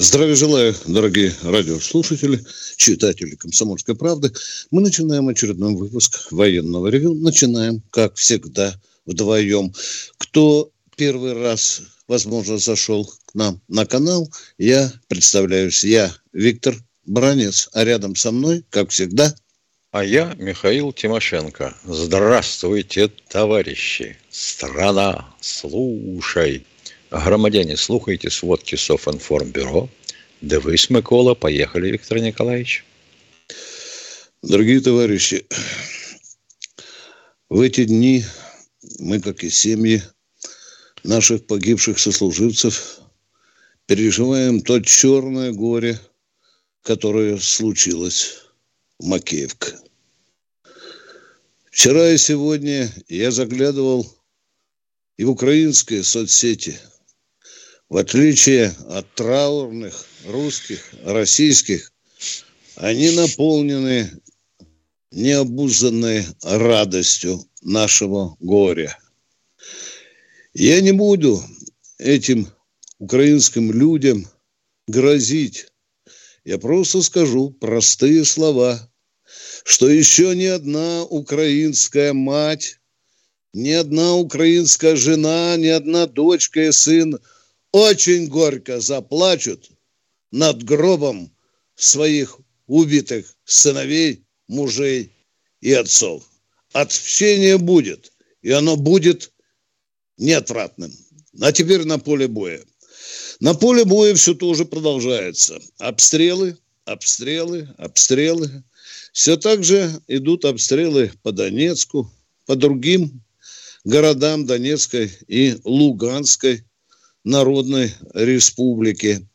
Здравия желаю, дорогие радиослушатели, читатели «Комсомольской правды». Мы начинаем очередной выпуск военного ревю. Начинаем, как всегда, вдвоем. Кто первый раз, возможно, зашел к нам на канал, я представляюсь. Я Виктор Бранец, а рядом со мной, как всегда... А я Михаил Тимошенко. Здравствуйте, товарищи. Страна, слушай. Громадяне, слухайте сводки Софинформбюро. Дивись, Микола. Поехали, Виктор Николаевич. Дорогие товарищи, в эти дни мы, как и семьи наших погибших сослуживцев, переживаем то черное горе, которое случилось в Макеевке. Вчера и сегодня я заглядывал и в украинские соцсети – в отличие от траурных русских, российских, они наполнены необузданной радостью нашего горя. Я не буду этим украинским людям грозить. Я просто скажу простые слова, что еще ни одна украинская мать, ни одна украинская жена, ни одна дочка и сын – очень горько заплачут над гробом своих убитых сыновей, мужей и отцов. Отвщение будет, и оно будет неотвратным. А теперь на поле боя. На поле боя все тоже продолжается. Обстрелы, обстрелы, обстрелы. Все так же идут обстрелы по Донецку, по другим городам Донецкой и Луганской Народной Республики.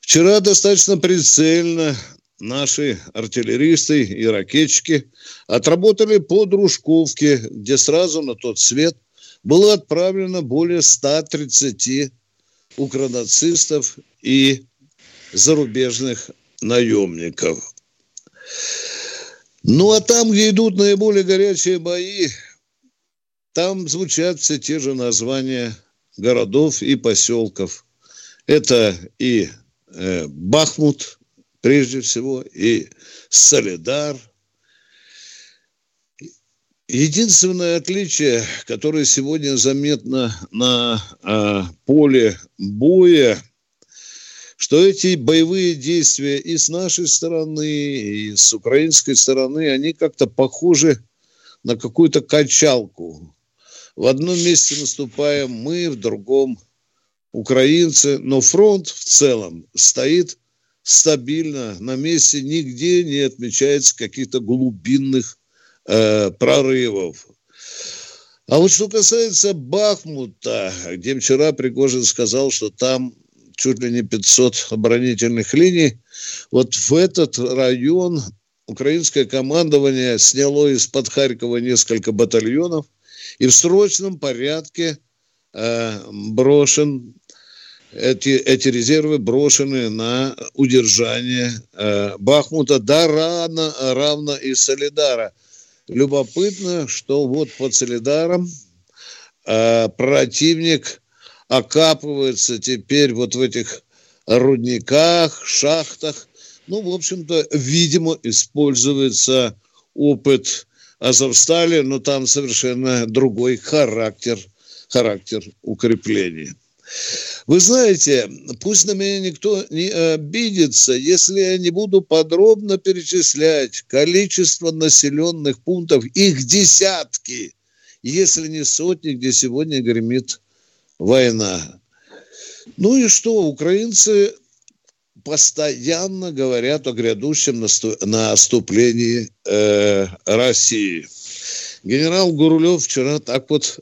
Вчера достаточно прицельно наши артиллеристы и ракетчики отработали по Дружковке, где сразу на тот свет было отправлено более 130 укронацистов и зарубежных наемников. Ну а там, где идут наиболее горячие бои, там звучат все те же названия городов и поселков. Это и э, Бахмут, прежде всего, и Солидар. Единственное отличие, которое сегодня заметно на э, поле боя, что эти боевые действия и с нашей стороны, и с украинской стороны, они как-то похожи на какую-то качалку. В одном месте наступаем мы, в другом украинцы, но фронт в целом стоит стабильно на месте, нигде не отмечается каких-то глубинных э, прорывов. А вот что касается Бахмута, где вчера Пригожин сказал, что там чуть ли не 500 оборонительных линий, вот в этот район украинское командование сняло из-под Харькова несколько батальонов, и в срочном порядке э, брошен эти, эти резервы брошены на удержание э, Бахмута, да, рано, равно и Солидара. Любопытно, что вот под Солидаром э, противник окапывается теперь вот в этих рудниках, шахтах. Ну, в общем-то, видимо, используется опыт Азовстали, но там совершенно другой характер, характер укрепления. Вы знаете, пусть на меня никто не обидится, если я не буду подробно перечислять количество населенных пунктов, их десятки, если не сотни, где сегодня гремит война. Ну и что, украинцы постоянно говорят о грядущем наступлении э, России. Генерал Гурулев вчера так вот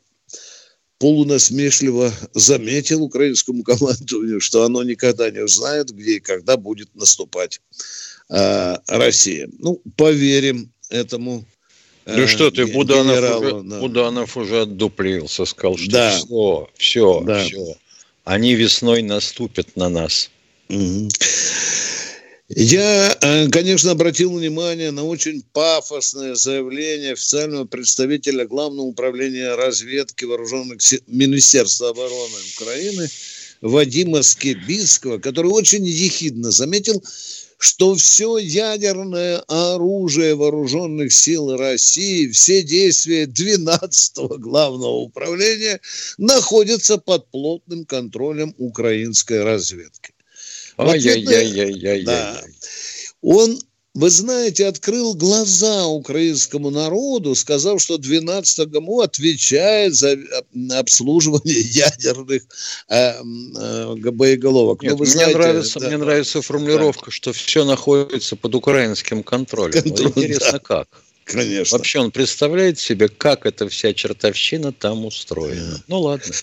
полунасмешливо заметил украинскому командованию, что оно никогда не узнает, где и когда будет наступать э, Россия. Ну, поверим этому да э, что ты, Буданов уже, да. Буданов уже отдуплился, сказал, что да. все, все, да. все. Они весной наступят на нас. Я, э, конечно, обратил внимание на очень пафосное заявление официального представителя Главного управления разведки вооруженных Министерства обороны Украины Вадима Скибицкого, который очень ехидно заметил, что все ядерное оружие вооруженных сил России, все действия 12-го главного управления находятся под плотным контролем украинской разведки. Ай-яй-яй-яй-яй. Да. Он вы знаете, открыл глаза украинскому народу, сказав, что 12 ГМО отвечает за обслуживание ядерных э, э, боеголовок. Нет, вы мне, знаете, нравится, да, мне нравится формулировка, да. что все находится под украинским контролем. Контроль, вот интересно, да. как? Конечно. Вообще он представляет себе, как эта вся чертовщина там устроена. Ну ладно,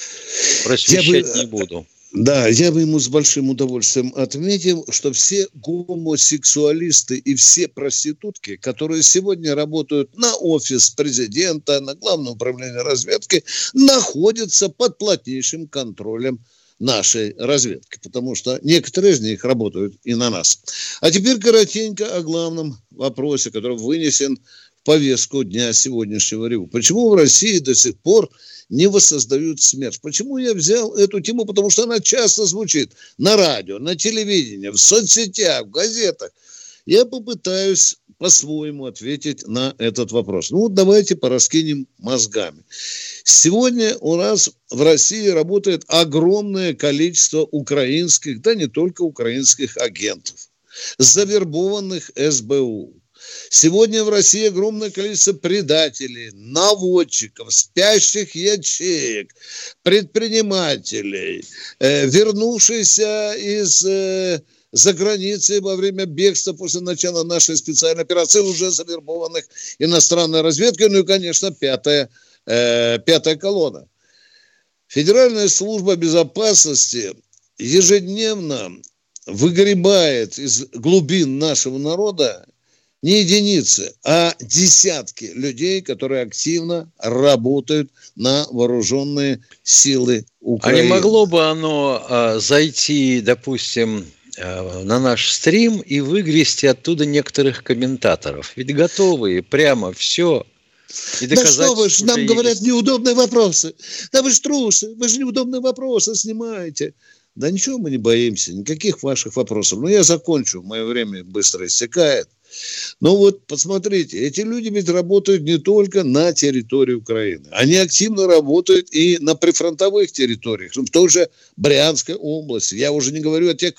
просвещать Я бы... не буду. Да, я бы ему с большим удовольствием отметил, что все гомосексуалисты и все проститутки, которые сегодня работают на офис президента, на главное управление разведки, находятся под плотнейшим контролем нашей разведки, потому что некоторые из них работают и на нас. А теперь коротенько о главном вопросе, который вынесен повестку дня сегодняшнего реву. Почему в России до сих пор не воссоздают смерть. Почему я взял эту тему? Потому что она часто звучит на радио, на телевидении, в соцсетях, в газетах. Я попытаюсь по-своему ответить на этот вопрос. Ну, давайте пораскинем мозгами. Сегодня у нас в России работает огромное количество украинских, да не только украинских агентов, завербованных СБУ, Сегодня в России огромное количество предателей, наводчиков, спящих ячеек, предпринимателей, э, вернувшихся из э, за границей во время бегства после начала нашей специальной операции уже завербованных иностранной разведкой, ну и, конечно, пятая, э, пятая колонна. Федеральная служба безопасности ежедневно выгребает из глубин нашего народа не единицы, а десятки людей, которые активно работают на вооруженные силы Украины. А не могло бы оно а, зайти, допустим, а, на наш стрим и выгрести оттуда некоторых комментаторов? Ведь готовые, прямо все и да что вы же, нам есть. говорят неудобные вопросы. Да вы же трусы, вы же неудобные вопросы снимаете. Да ничего мы не боимся, никаких ваших вопросов. Но я закончу, мое время быстро истекает. Но вот посмотрите, эти люди ведь работают не только на территории Украины. Они активно работают и на прифронтовых территориях, в той же Брянской области. Я уже не говорю о тех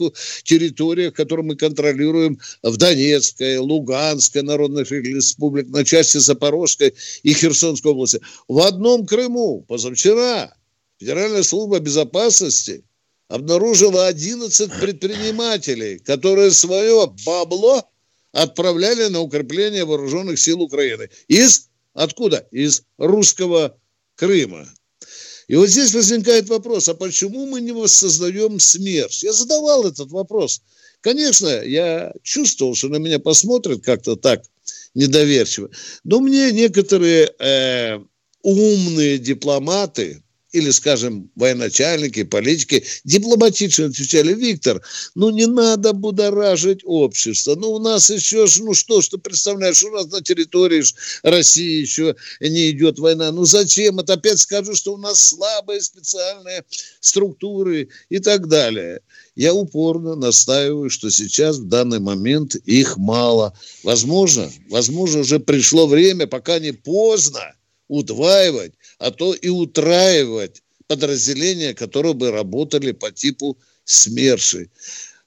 территориях, которые мы контролируем в Донецкой, Луганской народных республик, на части Запорожской и Херсонской области. В одном Крыму позавчера Федеральная служба безопасности обнаружила 11 предпринимателей, которые свое бабло отправляли на укрепление вооруженных сил Украины. Из откуда? Из русского Крыма. И вот здесь возникает вопрос, а почему мы не воссоздаем смерть? Я задавал этот вопрос. Конечно, я чувствовал, что на меня посмотрят как-то так недоверчиво. Но мне некоторые э, умные дипломаты, или, скажем, военачальники, политики дипломатично отвечали, Виктор, ну не надо будоражить общество. Ну у нас еще, ну что ты представляешь, у нас на территории России еще не идет война. Ну зачем? Это опять скажу, что у нас слабые специальные структуры и так далее. Я упорно настаиваю, что сейчас в данный момент их мало. Возможно, возможно уже пришло время, пока не поздно, удваивать а то и утраивать подразделения, которые бы работали по типу СМЕРШи.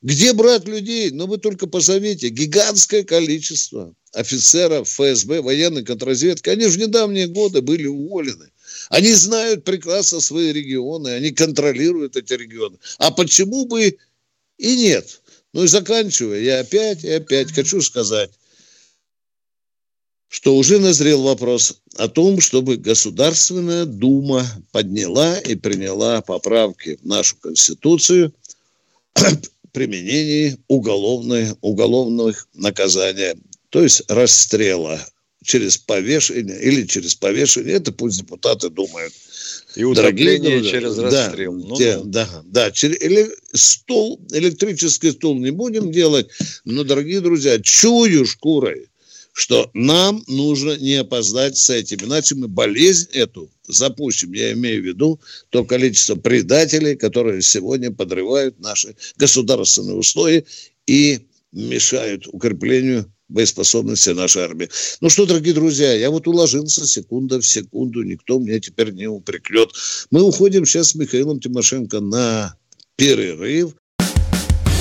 Где брать людей? Ну, вы только позовите. Гигантское количество офицеров ФСБ, военной контрразведки. Они же в недавние годы были уволены. Они знают прекрасно свои регионы, они контролируют эти регионы. А почему бы и нет? Ну и заканчивая, я опять и опять хочу сказать, что уже назрел вопрос о том, чтобы Государственная Дума подняла и приняла поправки в нашу Конституцию применении уголовной, уголовных наказаний, то есть расстрела через повешение или через повешение, это пусть депутаты думают. И утопление через расстрел. Да, ну, те, да, да, через, или стул, электрический стул не будем делать, но, дорогие друзья, чую шкурой, что нам нужно не опоздать с этим, иначе мы болезнь эту запустим. Я имею в виду то количество предателей, которые сегодня подрывают наши государственные условия и мешают укреплению боеспособности нашей армии. Ну что, дорогие друзья, я вот уложился секунда в секунду, никто меня теперь не упрекнет. Мы уходим сейчас с Михаилом Тимошенко на перерыв.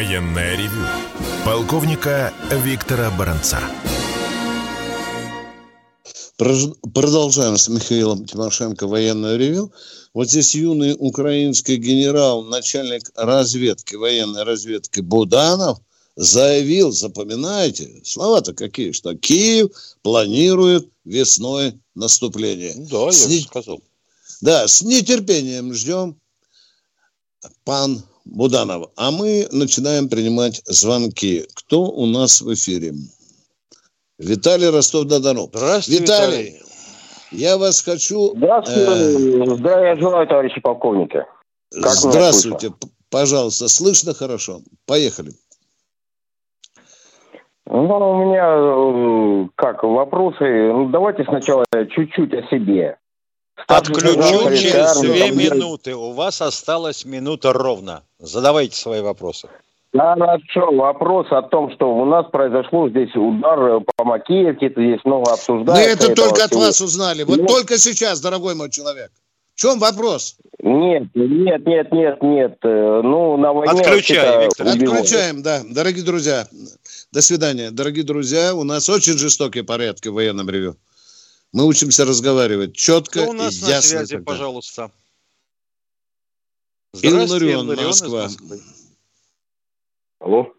Военное ревю полковника Виктора Баранца. Продолжаем с Михаилом Тимошенко военное ревю. Вот здесь юный украинский генерал, начальник разведки, военной разведки Буданов заявил, запоминайте, слова-то какие, что Киев планирует весной наступление. Да, с я не... сказал. Да, с нетерпением ждем пан Буданов. А мы начинаем принимать звонки. Кто у нас в эфире? Виталий Ростов-на-Дону. Здравствуйте, Виталий. Виталий. Я вас хочу... Здравствуйте. Э... Здравия желаю, товарищи полковники. Как Здравствуйте. Пожалуйста, слышно хорошо. Поехали. Ну, у меня, э, как, вопросы. Ну, давайте сначала чуть-чуть о себе. Отключу через две минуты. У вас осталась минута ровно. Задавайте свои вопросы. Хорошо. Вопрос о том, что у нас произошло здесь удар по Макеевке, это здесь много обсуждается. Мы это только от вас узнали. Вот Нет. только сейчас, дорогой мой человек. В чем вопрос? Нет, нет, нет, нет, нет. Э, ну, на войне... Отключаем, Виктор. Отключаем, да. Дорогие друзья, до свидания. Дорогие друзья, у нас очень жестокие порядки в военном ревю. Мы учимся разговаривать четко Кто у нас и на ясно. Связи, тогда. пожалуйста. Здравствуйте, Илларион, Москва. Алло?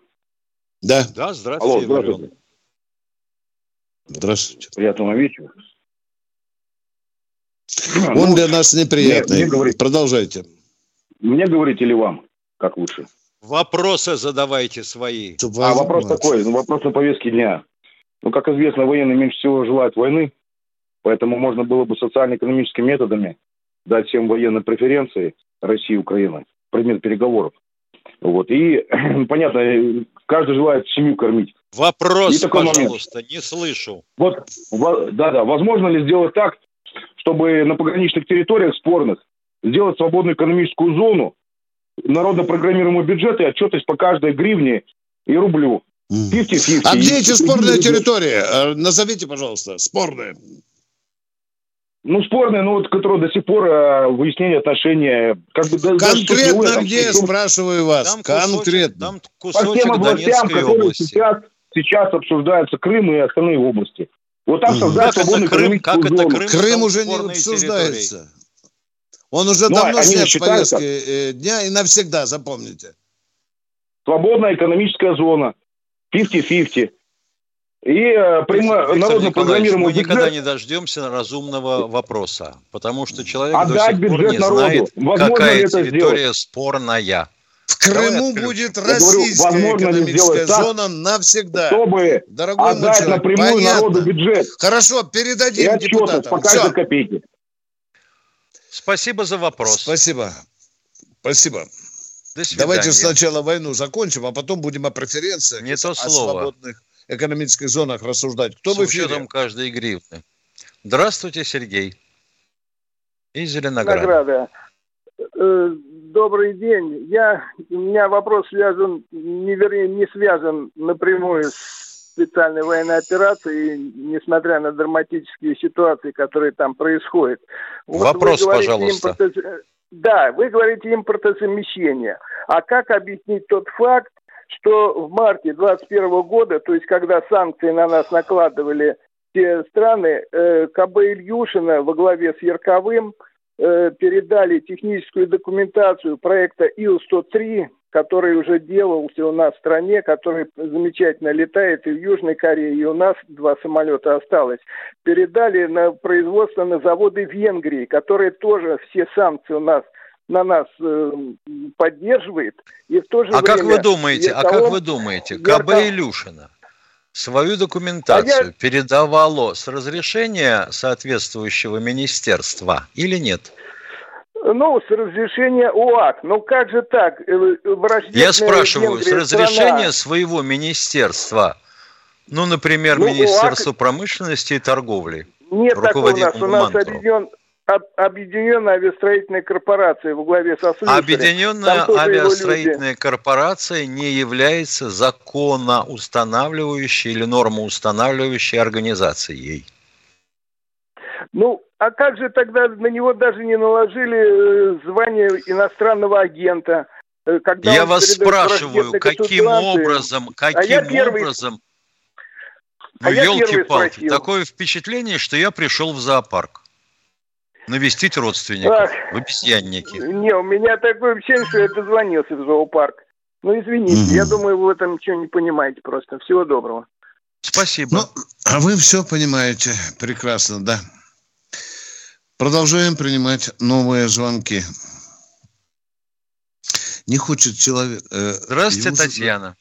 Да. Да, здравствуйте, Алло, здравствуйте. Здравствуйте. Приятного вечера. Он ну, для нас неприятный. Мне, мне Продолжайте. Мне говорить или вам? Как лучше? Вопросы задавайте свои. А вопрос такой, ну, вопрос на повестке дня. Ну, как известно, военные меньше всего желают войны, поэтому можно было бы социально-экономическими методами дать всем военные преференции России и Украины, предмет переговоров. Вот. И, понятно, каждый желает семью кормить. Вопрос, пожалуйста, момент. не слышу. Вот, да-да, возможно ли сделать так, чтобы на пограничных территориях спорных сделать свободную экономическую зону, народно-программируемый бюджет и отчетность по каждой гривне и рублю. 50-50. А где эти спорные территории? Э, назовите, пожалуйста, спорные. Ну, спорные, ну, вот, которые до сих пор э, выяснение отношения... Как бы, Конкретно даже, где, там, спрашиваю вас? Там Конкретно. Там кусочек по всем областям, которые сейчас, сейчас обсуждаются Крым и остальные области. Вот там создать как свободную Крым, как это Крым, Крым уже не обсуждается. Территории. Он уже ну, давно снят с повестки э, дня и навсегда, запомните. Свободная экономическая зона. 50-50. И э, прямо народно программируемый Мы никогда не дождемся разумного вопроса, потому что человек Отдать до сих пор не народу. знает, Возможно какая территория сделать? спорная. В Крыму будет российская говорю, экономическая зона так, навсегда. Чтобы Дорогой отдать человек, напрямую понятно. народу бюджет. Хорошо, передадим депутатам. По каждой копейке. Спасибо за вопрос. Спасибо. Спасибо. До Давайте сначала войну закончим, а потом будем о преференциях, Не то о слово. свободных экономических зонах рассуждать. Кто С в эфире? учетом каждой гривны. Здравствуйте, Сергей. Из Зеленограда. Э, добрый день. Я, у меня вопрос связан, не, вернее, не связан напрямую с специальной военной операции, несмотря на драматические ситуации, которые там происходят. Вопрос, пожалуйста. Импорта... Да, вы говорите импортозамещение. А как объяснить тот факт, что в марте 2021 года, то есть когда санкции на нас накладывали те страны, э, КБ Ильюшина во главе с Ярковым э, передали техническую документацию проекта Ил-103, который уже делался у нас в стране, который замечательно летает и в Южной Корее, и у нас два самолета осталось. Передали на производство на заводы Венгрии, которые тоже все санкции у нас на нас э, поддерживает. И в то же а время... как вы думаете, а как вы думаете, КБ Илюшина свою документацию а я... передавало с разрешения соответствующего министерства или нет? Ну, с разрешения ОАК. Ну, как же так? Э, Я спрашиваю, Венгрия, с разрешения страна... своего министерства, ну, например, ну, Министерство ОАК... промышленности и торговли. Нет такого у нас. У нас объединен, Объединенная авиастроительная корпорация во главе со Слюсарем. Объединенная авиастроительная корпорация не является законоустанавливающей или нормоустанавливающей организацией. Ну, а как же тогда на него даже не наложили э, звание иностранного агента? Э, когда Я вас спрашиваю, каким образом, каким а я первый... образом... Ну, а елки-палки, такое впечатление, что я пришел в зоопарк навестить родственников Ах, в обезьяннике. Не, у меня такое ощущение, что я дозвонился в зоопарк. Ну, извините, угу. я думаю, вы в этом ничего не понимаете просто. Всего доброго. Спасибо. Ну, а вы все понимаете прекрасно, да. Продолжаем принимать новые звонки. Не хочет человек... Э, Здравствуйте, ему... Татьяна.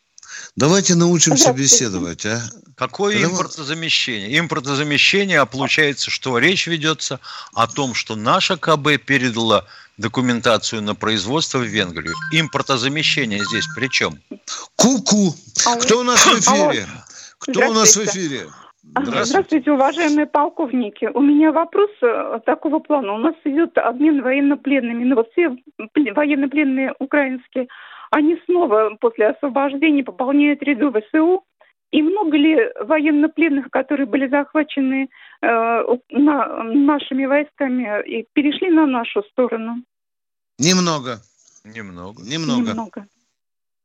Давайте научимся беседовать, а? Какое Когда импортозамещение? Импортозамещение, а получается, что речь ведется о том, что наша КБ передала документацию на производство в Венгрию. Импортозамещение здесь при чем? Ку-ку! Кто у нас в эфире? Кто у нас в эфире? Здравствуйте. Здравствуйте, уважаемые полковники. У меня вопрос э, такого плана. У нас идет обмен военнопленными. Но ну, вот все военнопленные украинские, они снова после освобождения пополняют ряды ВСУ. И много ли военнопленных, которые были захвачены э, на, нашими войсками, и перешли на нашу сторону? Немного. Немного. Немного. Немного.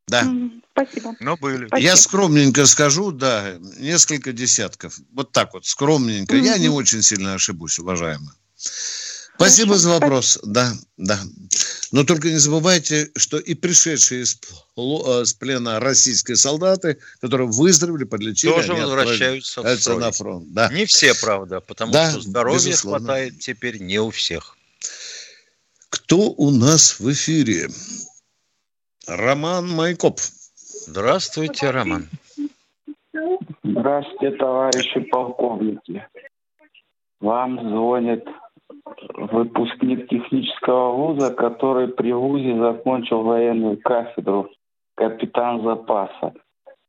Да. Спасибо. Но были. Спасибо. Я скромненько скажу, да, несколько десятков. Вот так вот, скромненько. Mm-hmm. Я не очень сильно ошибусь, уважаемый. Спасибо Хорошо. за вопрос. Да, да. Но только не забывайте, что и пришедшие из, с плена российские солдаты, которые выздоровели, подлечили, тоже возвращаются в строй. на фронт. Да. Не все, правда, потому да, что здоровья безусловно. хватает теперь не у всех. Кто у нас в эфире? Роман Майкоп. Здравствуйте, Роман. Здравствуйте, товарищи полковники. Вам звонит выпускник технического вуза, который при вузе закончил военную кафедру, капитан запаса.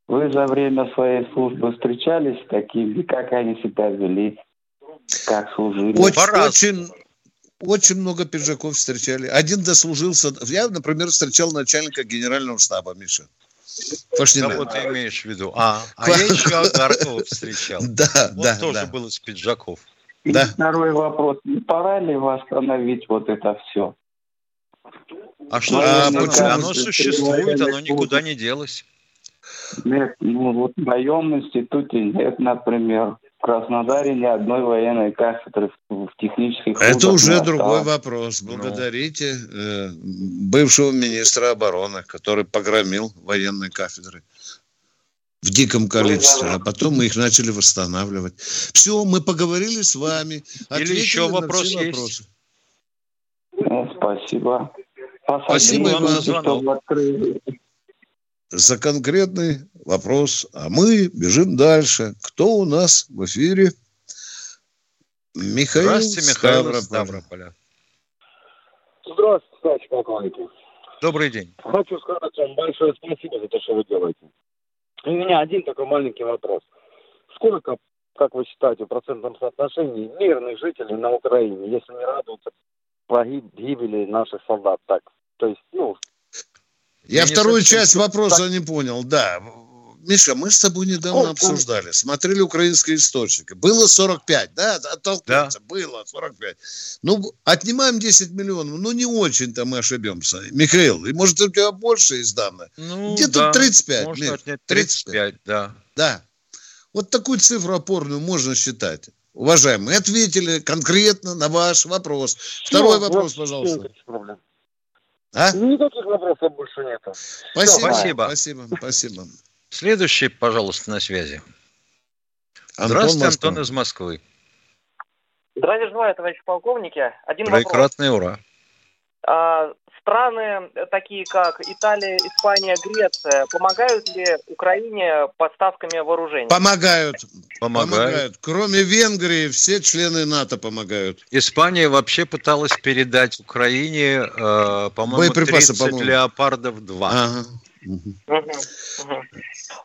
Вы за время своей службы встречались с такими? Как они себя вели? Как служили? Очень, очень, очень много пиджаков встречали. Один дослужился. Я, например, встречал начальника генерального штаба, Миша. Пашнина. Кого ты имеешь в виду? А, а я еще Агаркова встречал. Да, Он да. тоже да. был из пиджаков. И да. второй вопрос. Не пора ли восстановить вот это все? А что а, почему? Оно существует, оно никуда не делось. Нет, ну вот в моем институте нет, например. В Краснодаре ни одной военной кафедры в технических Это уже другой вопрос. Ну. Благодарите э, бывшего министра обороны, который погромил военные кафедры в диком количестве, а потом мы их начали восстанавливать. Все, мы поговорили с вами, Или еще вопрос есть? Вопросы. Ну, спасибо. Спасибо вам за звонок. За конкретный вопрос. А мы бежим дальше. Кто у нас в эфире? Михаил Здравствуйте, Михаил Ставрополь. Ставрополя. Здравствуйте, товарищ полковники. Добрый день. Хочу сказать вам большое спасибо за то, что вы делаете. У меня один такой маленький вопрос. Сколько, как вы считаете, в процентном соотношении мирных жителей на Украине, если не радуются погибели наших солдат? Так, то есть, ну... Я, Я вторую часть вопроса так... не понял, да. Миша, мы с тобой недавно обсуждали, смотрели украинские источники. Было 45, да, оттолкнуться, да. было 45. Ну, отнимаем 10 миллионов, ну, не очень-то мы ошибемся. Михаил, и может у тебя больше из данных? Ну, Где-то да, 35. Можно Миш, 35, 35, да. Да. Вот такую цифру опорную можно считать. Уважаемые, ответили конкретно на ваш вопрос. Второй Все, вопрос, вот, пожалуйста. А? Никаких вопросов больше нет. Спасибо. Спасибо. Спасибо. Спасибо. Следующий, пожалуйста, на связи. Антон Здравствуйте, Москва. Антон из Москвы. Здравия желаю, товарищи полковники. Один Прекрасный вопрос. ура. А, страны, такие как Италия, Испания, Греция, помогают ли Украине поставками вооружений? Помогают. Помогают. помогают. Кроме Венгрии, все члены НАТО помогают. Испания вообще пыталась передать Украине, э, по-моему, 30 по «Леопардов-2». Ага.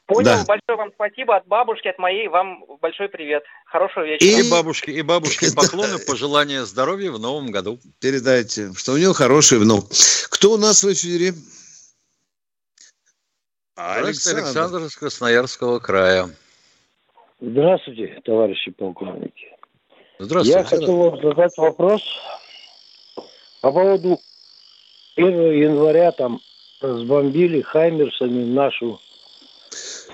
Понял, да. большое вам спасибо от бабушки, от моей, вам большой привет. Хорошего вечера. И, бабушке, и бабушке поклоны, пожелания здоровья в новом году. Передайте, что у него хороший внук. Кто у нас в эфире? Александр. Александр из Красноярского края. Здравствуйте, товарищи полковники. Здравствуйте. Я хотел вам задать вопрос по поводу 1 января там разбомбили Хаймерсами нашу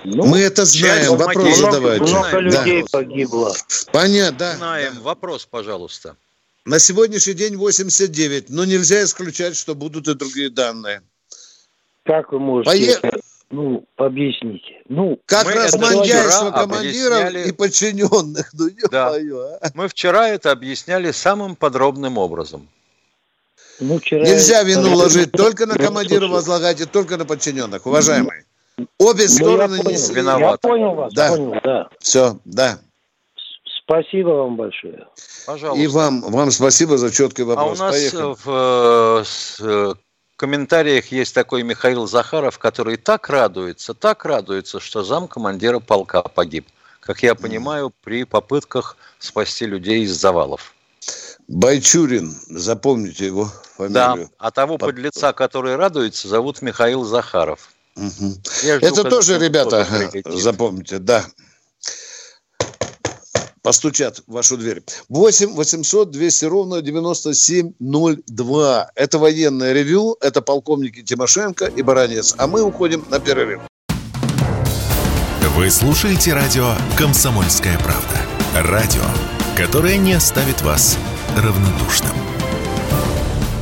ну, Мы это знаем, вопрос много, задавайте. Много людей да. погибло. Понятно, да. Знаем. Вопрос, пожалуйста. На сегодняшний день 89, но нельзя исключать, что будут и другие данные. Как вы можете Пое... ну, объясните? Ну, как размандяйство командиров объясняли... и подчиненных. Ну, да. Мое, а? Мы вчера это объясняли самым подробным образом. Ну, вчера Нельзя вину ложить только на командира, возлагать и только на подчиненных, уважаемые. Обе ну, стороны я понял, виноваты. Я понял вас, да. понял, да. Все, да. Спасибо вам большое. Пожалуйста. И вам, вам спасибо за четкий вопрос. А у нас Поехали. в э, комментариях есть такой Михаил Захаров, который так радуется, так радуется, что зам командира полка погиб. Как я понимаю, при попытках спасти людей из завалов. Байчурин, запомните его фамилию. Да, а того Под... подлеца, который радуется, зовут Михаил Захаров. Угу. Это тоже, ребята, запомните, да. Постучат в вашу дверь. 8 800 200 ровно 9702. Это военное ревю, это полковники Тимошенко и Баранец. А мы уходим на перерыв. Вы слушаете радио «Комсомольская правда». Радио, которое не оставит вас равнодушным.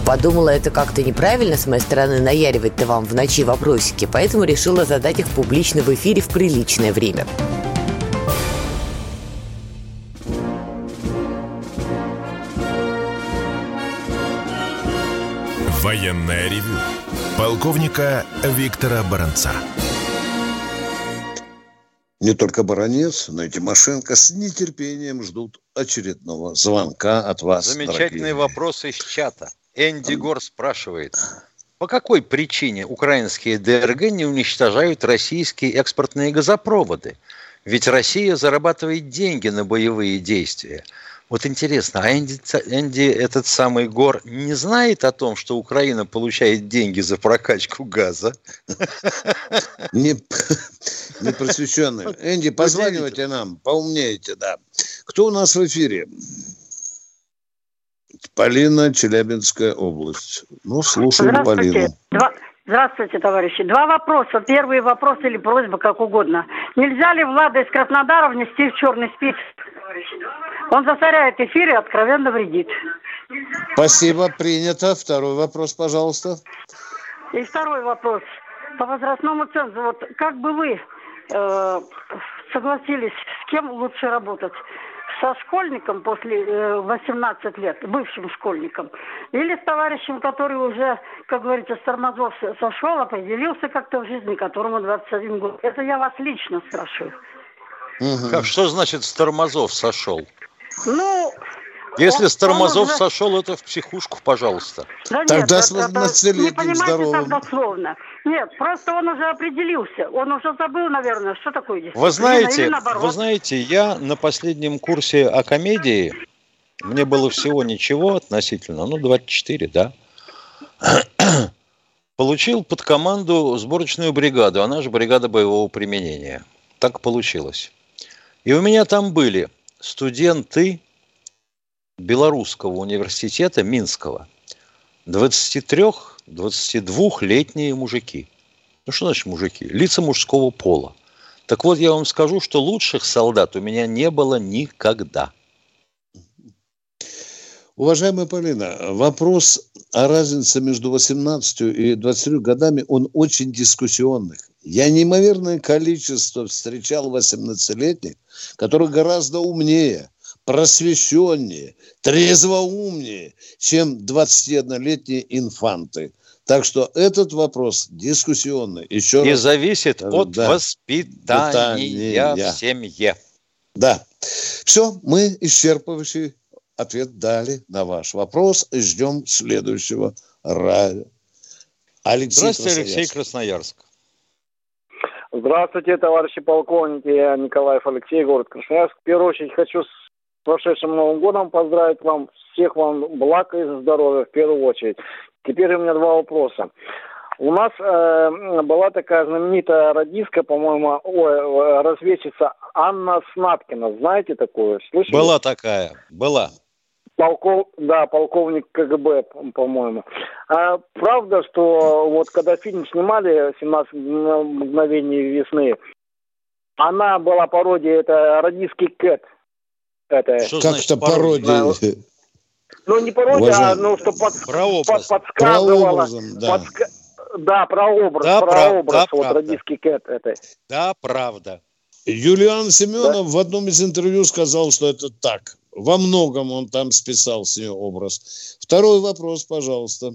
Подумала, это как-то неправильно с моей стороны наяривать-то вам в ночи вопросики, поэтому решила задать их публично в эфире в приличное время. Военная ревю. Полковника Виктора Баранца. Не только Баранец, но и Тимошенко с нетерпением ждут очередного звонка от вас. Замечательный вопрос из чата. Энди Гор спрашивает, по какой причине украинские ДРГ не уничтожают российские экспортные газопроводы? Ведь Россия зарабатывает деньги на боевые действия. Вот интересно, а Энди, Энди этот самый Гор не знает о том, что Украина получает деньги за прокачку газа? Не, не просвещенный. Энди, позванивайте нам, поумнеете, да. Кто у нас в эфире? Полина, Челябинская область. Ну, слушаем Полину. Два... Здравствуйте, товарищи. Два вопроса. Первый вопрос или просьба, как угодно. Нельзя ли Влада из Краснодара внести в черный список? Он засоряет эфир и откровенно вредит. Спасибо, принято. Второй вопрос, пожалуйста. И второй вопрос. По возрастному цензу, вот как бы вы э, согласились, с кем лучше работать? со школьником после 18 э, лет, бывшим школьником, или с товарищем, который уже, как говорится, с тормозов сошел, определился как-то в жизни, которому 21 год. Это я вас лично спрашиваю. Угу. Как, что значит с тормозов сошел? Ну, если он, с тормозов уже... сошел, это в психушку, пожалуйста. Да Тогда нет, это, это, не понимаете здоровым. так дословно. Нет, просто он уже определился. Он уже забыл, наверное, что такое дисциплина. Вы знаете, вы знаете, я на последнем курсе о комедии, мне было всего ничего относительно, ну, 24, да. получил под команду сборочную бригаду, она же бригада боевого применения. Так получилось. И у меня там были студенты Белорусского университета Минского, 23-22-летние мужики. Ну что значит мужики? Лица мужского пола. Так вот, я вам скажу, что лучших солдат у меня не было никогда. Уважаемая Полина, вопрос о разнице между 18 и 23 годами, он очень дискуссионный. Я неимоверное количество встречал 18-летних, которые гораздо умнее, просвещеннее, трезвоумнее, чем 21-летние инфанты. Так что этот вопрос дискуссионный. Еще И раз, зависит от да, воспитания в семье. Да. Все, мы исчерпывающий ответ дали на ваш вопрос и ждем следующего радио. Алексей Здравствуйте, Красноярск. Алексей Красноярск. Здравствуйте, товарищи полковники. Я Николаев Алексей, город Красноярск. В первую очередь хочу с прошедшим Новым годом поздравить вам, всех вам благ и здоровья в первую очередь. Теперь у меня два вопроса. У нас э, была такая знаменитая радистка, по-моему, ой, разведчица Анна Снаткина. Знаете такую? Слышали? Была такая, была. Полков, да, полковник КГБ, по-моему. А правда, что вот когда фильм снимали «17 мгновений весны», она была пародией, это радистский Кэт. Это, что как значит пародия? Ну, не пародия, Уважаем... а ну, что под, под, подсказывала. да. Подска... Да, про образ, да, про прав... образ, да, вот правда. радистский Кэт. Это. Да, правда. Юлиан Семенов да? в одном из интервью сказал, что это так. Во многом он там списал с нее образ. Второй вопрос, пожалуйста.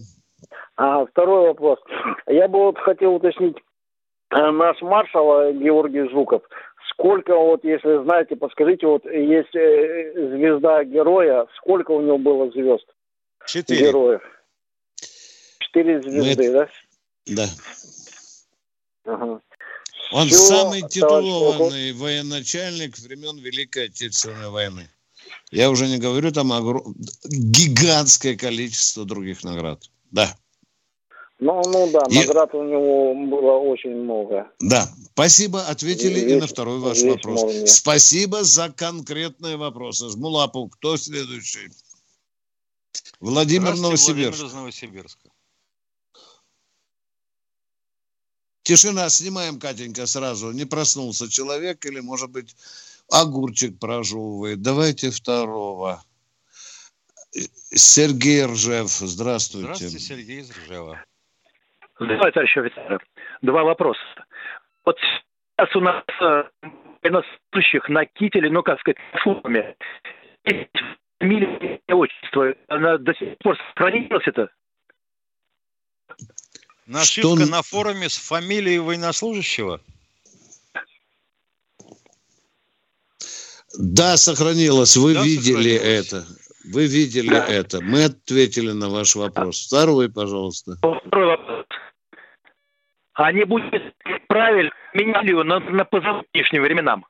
А, второй вопрос. Я бы вот хотел уточнить. Э, наш маршал э, Георгий Жуков, сколько вот, если знаете, подскажите, вот есть э, звезда героя, сколько у него было звезд? Четыре. Героев. Четыре звезды, Мы... да? Да. Ага. Он Все, самый титулованный военачальник времен Великой Отечественной войны. Я уже не говорю там о гигантское количество других наград. Да. Ну, ну да, и... наград у него было очень много. Да, спасибо, ответили и, и на второй ваш вопрос. Молния. Спасибо за конкретные вопросы. Жмулапов, кто следующий? Владимир Новосибирск. Владимир из Новосибирска. Тишина, снимаем, Катенька, сразу. Не проснулся человек или, может быть, огурчик прожевывает. Давайте второго. Сергей Ржев, здравствуйте. Здравствуйте, Сергей из Ржева. Здравствуйте, товарищ офицер. Два вопроса. Вот сейчас у нас э, военнослужащих на кителе, ну, как сказать, в форме. Фамилия отчество. Она до сих пор сохранилась это? Нашивка Что... на форуме с фамилией военнослужащего? Да, сохранилось. Вы да, видели это. Вы видели да. это. Мы ответили на ваш вопрос. Второй, пожалуйста. Второй вопрос. А не будет правильно меняли на, на позавтрашним временам?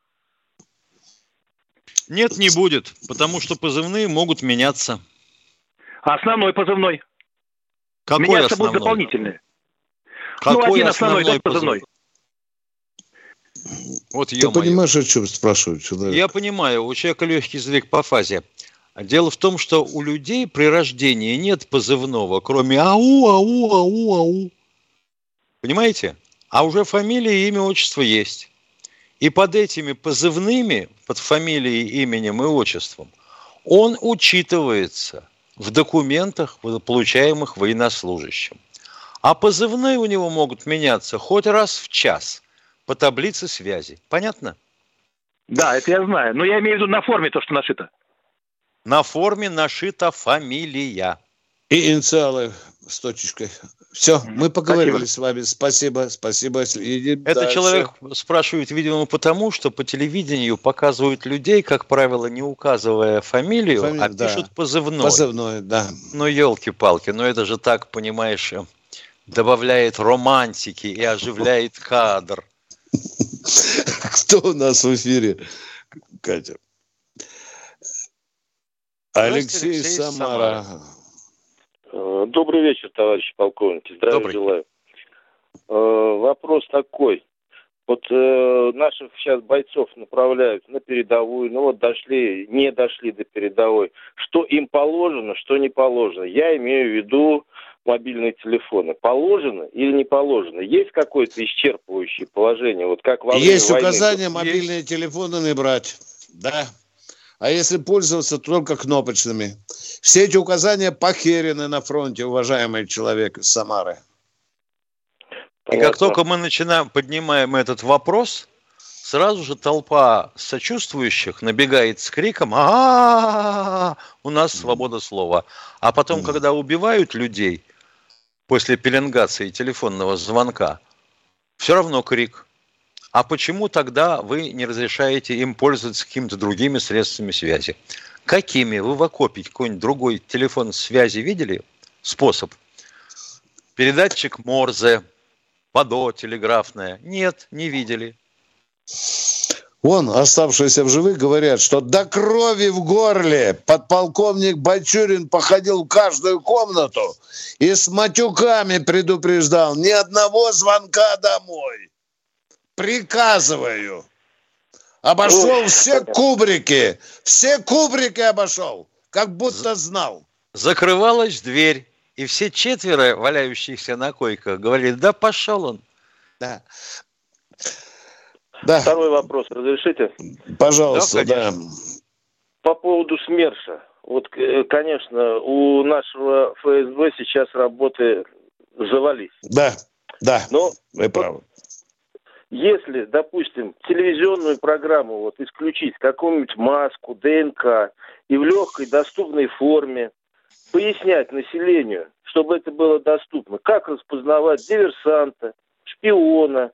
Нет, не будет, потому что позывные могут меняться. А основной позывной? Какой Меняться основной? будут дополнительные. Какой ну, один основной, основной позывной? Вот, Ты понимаешь, о чем спрашивают человек? Я понимаю, у человека легкий язык по фазе. Дело в том, что у людей при рождении нет позывного, кроме ау, ау, ау, ау. Понимаете? А уже фамилия, имя, отчество есть. И под этими позывными, под фамилией, именем и отчеством, он учитывается в документах, получаемых военнослужащим. А позывные у него могут меняться хоть раз в час по таблице связи. Понятно? Да, это я знаю. Но я имею в виду на форме то, что нашито. На форме нашита фамилия. И инициалы с точечкой. Все, мы поговорили спасибо. с вами. Спасибо, спасибо. Едем Это дальше. человек спрашивает, видимо, потому, что по телевидению показывают людей, как правило, не указывая фамилию, Фами... а да. пишут позывной. Позывной, да. Ну, елки-палки, ну это же так, понимаешь, добавляет романтики и оживляет кадр. Кто у нас в эфире, Катя? Алексей, Алексей Самара. Э, добрый вечер, товарищи полковники. Здравия Добрый. желаю. вопрос такой. Вот э, наших сейчас бойцов направляют на передовую, ну вот дошли, не дошли до передовой. Что им положено, что не положено. Я имею в виду мобильные телефоны. Положено или не положено? Есть какое-то исчерпывающее положение? Вот как во Есть войны, указание мобильные есть? телефоны не брать. Да. А если пользоваться, только кнопочными. Все эти указания похерены на фронте, уважаемый человек из Самары. И как только мы начинаем, поднимаем этот вопрос, сразу же толпа сочувствующих набегает с криком а у нас свобода слова. А потом, когда убивают людей после пеленгации телефонного звонка, все равно крик. А почему тогда вы не разрешаете им пользоваться какими-то другими средствами связи? Какими? Вы в окопе какой-нибудь другой телефон связи видели? Способ. Передатчик Морзе, ПАДО телеграфное. Нет, не видели. Вон, оставшиеся в живых, говорят, что до крови в горле подполковник Бачурин походил в каждую комнату и с матюками предупреждал ни одного звонка домой. Приказываю. Обошел все кубрики, все кубрики обошел, как будто знал. Закрывалась дверь. И все четверо, валяющихся на койках, говорили, да пошел он. Да. Да. Второй вопрос, разрешите? Пожалуйста, да. да. По поводу СМЕРШа. Вот, э, конечно, у нашего ФСБ сейчас работы завались. Да, да, Но вы правы. Если, допустим, телевизионную программу вот исключить, какую-нибудь маску, ДНК, и в легкой доступной форме пояснять населению, чтобы это было доступно, как распознавать диверсанта, шпиона,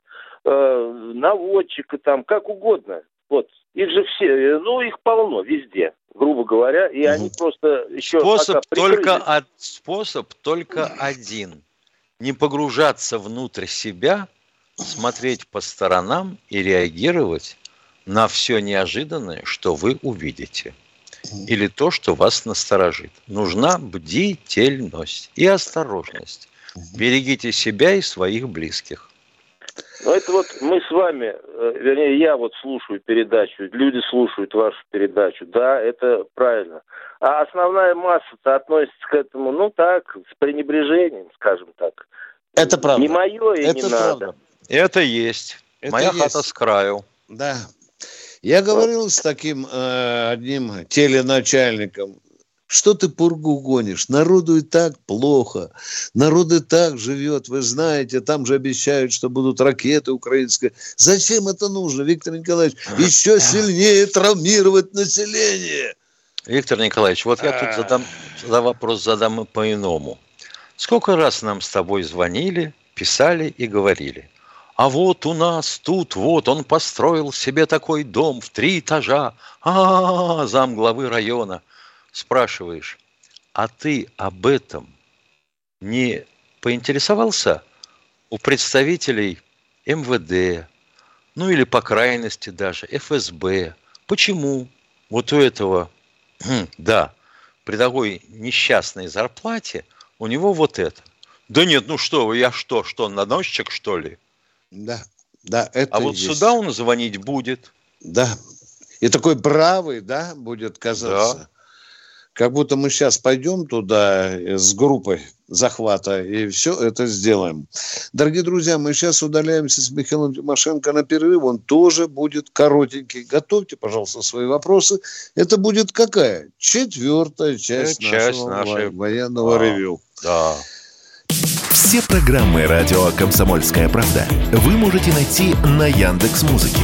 э, наводчика, там, как угодно. Вот. Их же все, ну, их полно везде, грубо говоря, и они просто еще... Способ только, от, способ только один. Не погружаться внутрь себя, смотреть по сторонам и реагировать на все неожиданное, что вы увидите или то, что вас насторожит. Нужна бдительность и осторожность. Берегите себя и своих близких. Ну, это вот мы с вами, э, вернее, я вот слушаю передачу, люди слушают вашу передачу, да, это правильно. А основная масса-то относится к этому, ну так, с пренебрежением, скажем так. Это правда. Не мое и это не правда. надо. Это есть. Это Моя есть. хата с краю. Да, я говорил с таким э, одним теленачальником, что ты пургу гонишь? Народу и так плохо. Народ и так живет, вы знаете, там же обещают, что будут ракеты украинские. Зачем это нужно, Виктор Николаевич? Еще сильнее травмировать население. Виктор Николаевич, вот я тут задам, за вопрос задам по-иному. Сколько раз нам с тобой звонили, писали и говорили – а вот у нас тут вот он построил себе такой дом в три этажа. А, -а, -а зам главы района. Спрашиваешь, а ты об этом не поинтересовался у представителей МВД, ну или по крайности даже ФСБ? Почему вот у этого, да, при такой несчастной зарплате у него вот это? Да нет, ну что вы, я что, что, наносчик, что ли? Да, да, это А вот есть. сюда он звонить будет. Да. И такой бравый, да, будет казаться. Да. Как будто мы сейчас пойдем туда с группой захвата и все это сделаем. Дорогие друзья, мы сейчас удаляемся с Михаилом Тимошенко на перерыв. Он тоже будет коротенький. Готовьте, пожалуйста, свои вопросы. Это будет какая? Четвертая часть, часть нашего нашей... военного да. ревю. Да. Все программы радио Комсомольская правда вы можете найти на Яндекс Музыке.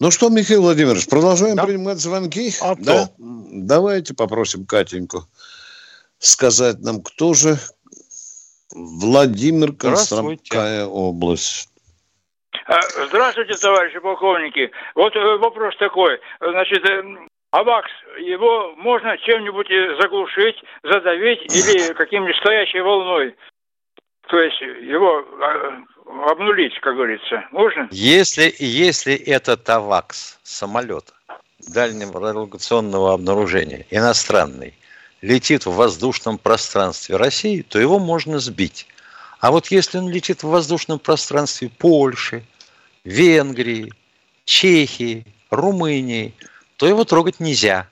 Ну что, Михаил Владимирович, продолжаем да. принимать звонки. А да? То. Давайте попросим Катеньку сказать нам, кто же Владимир Костромская область. А, здравствуйте, товарищи полковники. Вот э, вопрос такой. Значит, э, АВАКС, его можно чем-нибудь заглушить, задавить или каким-нибудь стоящей волной? То есть его а, обнулить, как говорится, можно? Если, если это АВАКС, самолет дальнего радиолокационного обнаружения, иностранный, летит в воздушном пространстве России, то его можно сбить. А вот если он летит в воздушном пространстве Польши, Венгрии, Чехии, Румынии, то его трогать нельзя.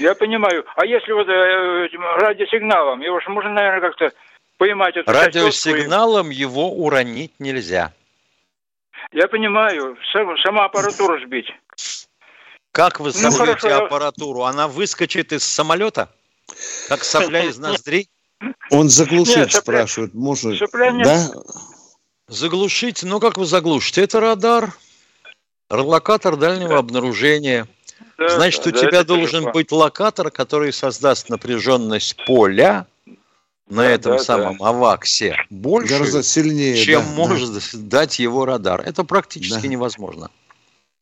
Я понимаю. А если вот э, радиосигналом, его же можно, наверное, как-то поймать эту Радиосигналом его уронить нельзя. Я понимаю, сама аппаратура сбить. Как вы ну, собьете аппаратуру? Она выскочит из самолета, как сопля из ноздрей? Он заглушить Нет, спрашивает, можно? Да? Заглушить? Ну, как вы заглушите? Это радар. Локатор дальнего да. обнаружения. Да, Значит, да, у тебя должен быть локатор, который создаст напряженность поля, на да, этом да, самом да. аваксе больше, Гораздо сильнее, чем да, может да. дать его радар. Это практически да. невозможно.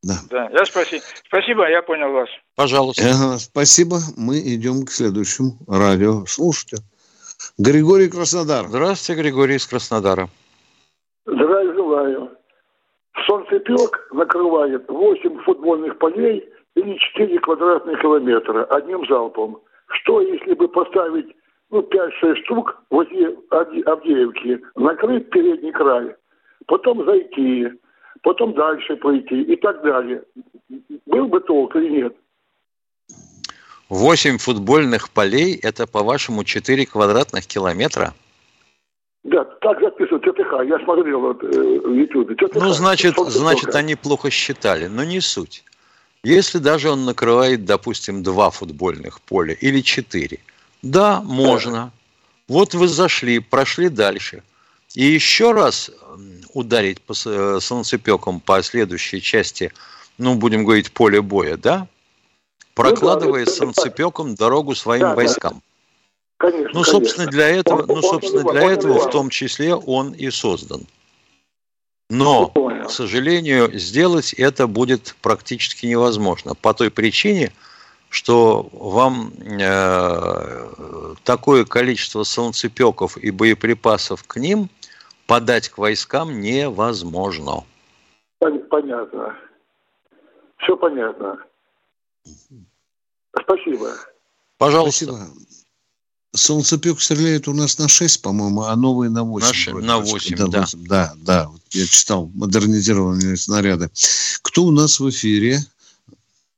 Да. да. Я спасибо. Спасибо, я понял вас. Пожалуйста. Ага, спасибо. Мы идем к следующему радио. Слушайте. Григорий Краснодар. Здравствуйте, Григорий из Краснодара. Здравия желаю. Солнцепек накрывает 8 футбольных полей или 4 квадратных километра одним залпом. Что, если бы поставить ну, 5-6 штук возле Авдеевки, накрыть передний край, потом зайти, потом дальше пойти и так далее. Был бы толк или нет? Восемь футбольных полей – это, по-вашему, 4 квадратных километра? Да, так записывают ТТХ. Я смотрел вот, э, в YouTube. ТТХ. Ну, значит, значит, они плохо считали. Но не суть. Если даже он накрывает, допустим, два футбольных поля или четыре – да, можно. Вот вы зашли, прошли дальше. И еще раз ударить по э, солнцепеком по следующей части, ну, будем говорить, поле боя, да? Прокладывая ну, да, солнцепеком дорогу своим да, войскам. Конечно, ну, собственно, конечно. для этого, ну, собственно, для этого в том числе он и создан. Но, к сожалению, сделать это будет практически невозможно по той причине, что вам э, такое количество солнцепеков и боеприпасов к ним подать к войскам невозможно. Понятно. Все понятно. Спасибо. Пожалуйста. Спасибо. Солнцепек стреляет у нас на 6, по-моему, а новые на 8. На, на 8, да. 8. Да, да. Я читал модернизированные снаряды. Кто у нас в эфире?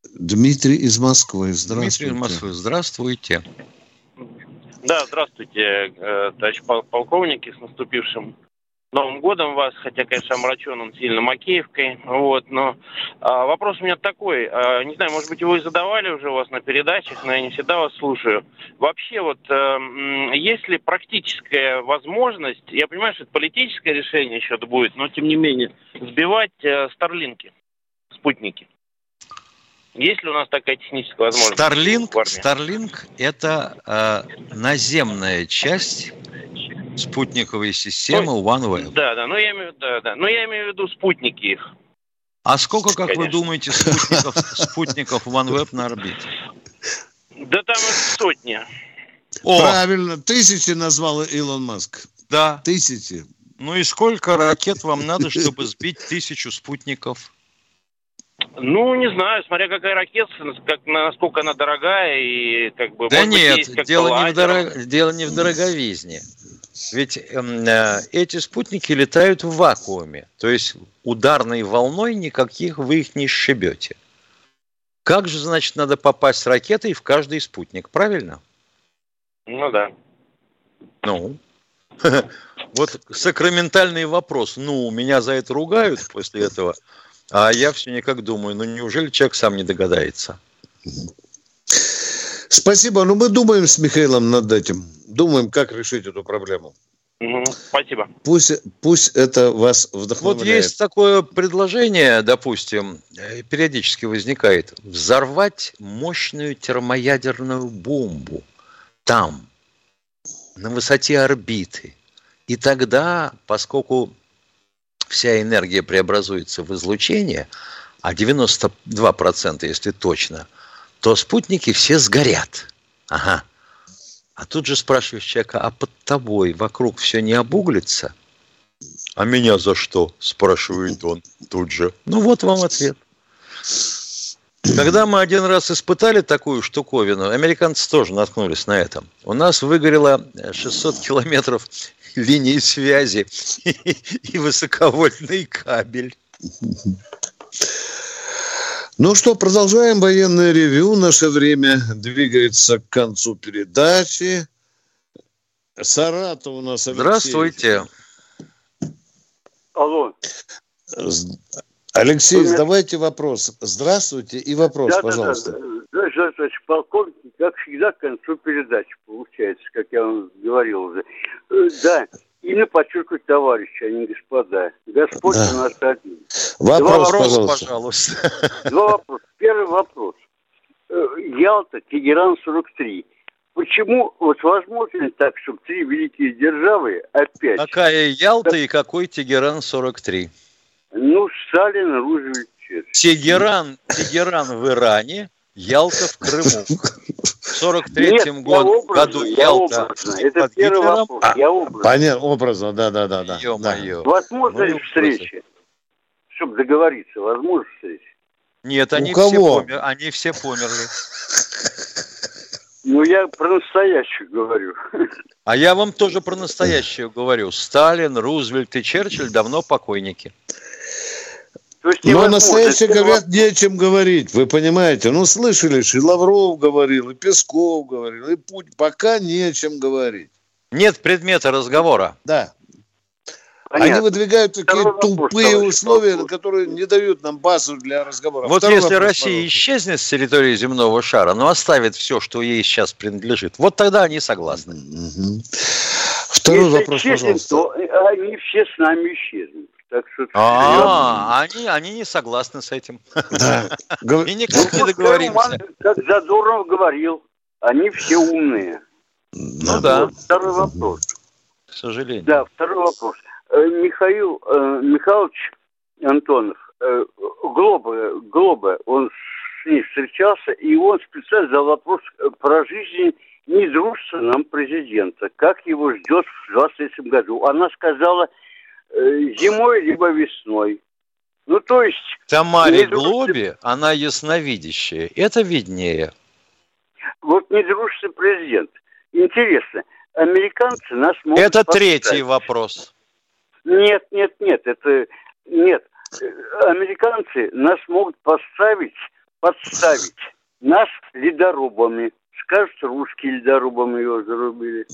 Дмитрий из Москвы. Здравствуйте. Дмитрий из Москвы. Здравствуйте. Да, здравствуйте, э, товарищ полковники, с наступившим Новым годом вас, хотя, конечно, омрачен он сильно Макеевкой, вот, но а, вопрос у меня такой, а, не знаю, может быть, вы задавали уже у вас на передачах, но я не всегда вас слушаю. Вообще, вот, а, есть ли практическая возможность, я понимаю, что это политическое решение еще будет, но, тем не менее, сбивать а, старлинки, спутники? Есть ли у нас такая техническая возможность? Starlink, Starlink – это э, наземная часть спутниковой системы ну, OneWeb. Да, да, ну я имею, да, да, ну я имею в виду спутники их. А сколько, как Конечно. вы думаете, спутников, спутников OneWeb на орбите? Да там сотни. О. Правильно, тысячи назвал Илон Маск. Да. Тысячи. Ну и сколько ракет вам надо, чтобы сбить тысячу спутников? Ну, не знаю, смотря какая ракета, как, насколько она дорогая и как бы... Да нет, быть, дело, не в дорог... дело не в дороговизне. Ведь э, эти спутники летают в вакууме, то есть ударной волной никаких вы их не сшибете. Как же, значит, надо попасть с ракетой в каждый спутник, правильно? Ну да. Ну, вот сакраментальный вопрос. Ну, меня за это ругают после этого. А я все никак думаю, ну неужели человек сам не догадается? Спасибо. Ну, мы думаем с Михаилом над этим. Думаем, как решить эту проблему. спасибо. Пусть, пусть это вас вдохновляет. Вот есть такое предложение, допустим, э, периодически возникает. Взорвать мощную термоядерную бомбу там, на высоте орбиты. И тогда, поскольку вся энергия преобразуется в излучение, а 92%, если точно, то спутники все сгорят. Ага. А тут же спрашиваешь человека, а под тобой вокруг все не обуглится? А меня за что? Спрашивает он тут же. Ну вот вам ответ. Когда мы один раз испытали такую штуковину, американцы тоже наткнулись на этом. У нас выгорело 600 километров линии связи и высоковольтный кабель. Ну что, продолжаем военное ревю. Наше время двигается к концу передачи. Саратов у нас Алексей. Здравствуйте. Алло. Алексей, задавайте вопрос. Здравствуйте и вопрос, да, пожалуйста. Да, да, да. Здравствуйте, полковник. Как всегда, к концу передачи получается, как я вам говорил уже. Да, именно подчеркивать товарищи, а не господа. Господь да. у нас один. Вопрос, Два вопроса, пожалуйста. Два вопроса. Первый вопрос. Э, Ялта, Тегеран 43. Почему, вот возможно ли так, чтобы три великие державы опять... Какая Ялта так... и какой Тегеран 43? Ну, Сталин, Рузвельт, Тегеран, Тегеран в Иране, Ялта в Крыму. В 43-м год, году Ялта. Это первый Гитлером. вопрос. А, я образно. Понятно, образно, да, да, да. да. Ё-моё. Возможно ли встреча? Чтобы договориться, возможно встреча? Нет, они, все, помер, они все померли. Ну, я про настоящую говорю. А я вам тоже про настоящую говорю. Сталин, Рузвельт и Черчилль давно покойники. Но настоящие говорят, не о чем говорить, вы понимаете. Ну, слышали, и Лавров говорил, и Песков говорил, и Путь. Пока не о чем говорить. Нет предмета разговора. Да. Понятно. Они выдвигают такие Второй тупые вопрос, условия, вопрос. которые не дают нам базу для разговора. Вот Второй если вопрос, Россия пожалуйста. исчезнет с территории земного шара, но оставит все, что ей сейчас принадлежит, вот тогда они согласны. Угу. Второй если вопрос, исчезнет, пожалуйста. То они все с нами исчезнут. Так что а, они, они не согласны с этим. Да. И никак не договоримся. Как Задорнов говорил, они все умные. Ну да. Второй вопрос. К сожалению. Да, второй вопрос. Э, Михаил э, Михайлович Антонов, э, Глоба, Глоба, он с ней встречался, и он специально задал вопрос про жизнь недружественного президента. Как его ждет в 23 году? Она сказала, зимой либо весной. Ну, то есть... Тамаре Глобе, она ясновидящая. Это виднее. Вот недружественный президент. Интересно, американцы нас могут... Это поставить. третий вопрос. Нет, нет, нет, это... Нет. Американцы нас могут поставить, подставить. Нас ледорубами. Скажут, русские ледорубами его зарубили.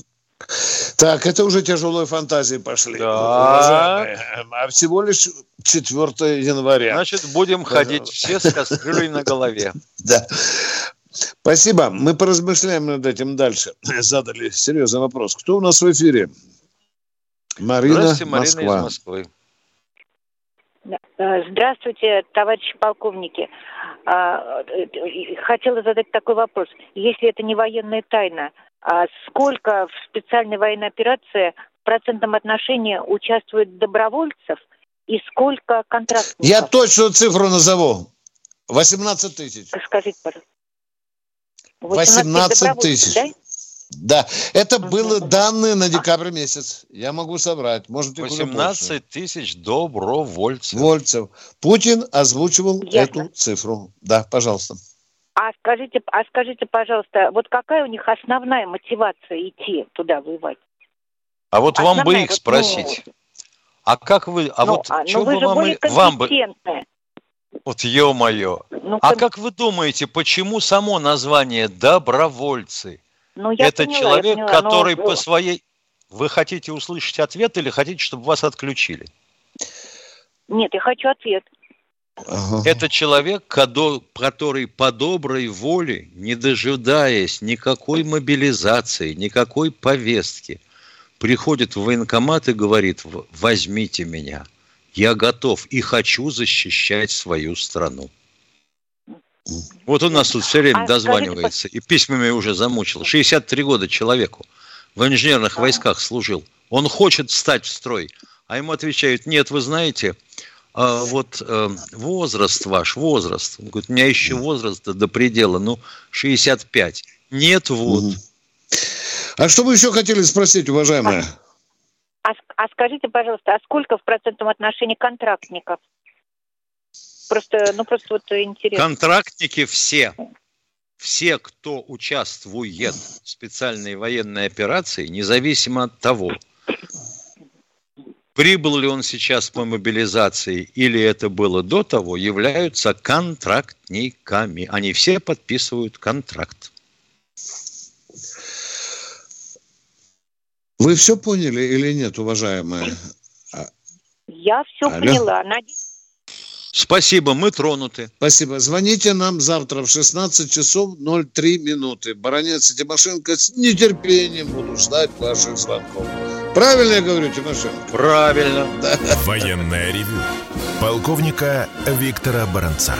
Так, это уже тяжелые фантазии пошли. Да. А всего лишь 4 января. Значит, будем ходить все с кастрюлей на голове. Да. Спасибо. Мы поразмышляем над этим дальше. Задали серьезный вопрос. Кто у нас в эфире? Марина, Здравствуйте, Марина Москва. из Москвы. Э, здравствуйте, товарищи полковники. А, э, хотела задать такой вопрос. Если это не военная тайна, сколько в специальной военной операции в процентном отношении участвует добровольцев и сколько контрактников? Я точную цифру назову. 18 тысяч. Скажите, пожалуйста. 18 тысяч. Да? Да, это были данные на декабрь месяц. Я могу собрать. Может, 18 тысяч добровольцев. Вольцев. Путин озвучивал Ясно. эту цифру. Да, пожалуйста. А скажите, а скажите, пожалуйста, вот какая у них основная мотивация идти туда воевать? А вот основная, вам бы их вот, спросить. Ну, а как вы, а ну, вот а, что ну, бы вам, вам бы... Вот ё-моё. Ну, а как вы думаете, почему само название «добровольцы»? Ну, я Это поняла, человек, поняла, который но... по своей... Вы хотите услышать ответ или хотите, чтобы вас отключили? Нет, я хочу ответ. Это человек, который по доброй воле, не дожидаясь никакой мобилизации, никакой повестки, приходит в военкомат и говорит, возьмите меня, я готов и хочу защищать свою страну. Вот у нас тут все время а дозванивается, скажите, и письмами уже замучил. 63 года человеку в инженерных войсках служил. Он хочет встать в строй, А ему отвечают, нет, вы знаете, а вот э, возраст ваш, возраст. Он говорит, у меня еще возраст до предела, ну, 65. Нет, вот. Угу. А что вы еще хотели спросить, уважаемая? А, а скажите, пожалуйста, а сколько в процентном отношении контрактников? Просто, ну просто вот интересно. Контрактники все. Все, кто участвует в специальной военной операции, независимо от того, прибыл ли он сейчас по мобилизации или это было до того, являются контрактниками. Они все подписывают контракт. Вы все поняли или нет, уважаемая? Я все Алло. поняла. Спасибо, мы тронуты. Спасибо. Звоните нам завтра в 16 часов 03 минуты. Баронец и Тимошенко с нетерпением буду ждать ваших звонков. Правильно я говорю, Тимошенко? Правильно. Да. Военная ревю. Полковника Виктора Баранца.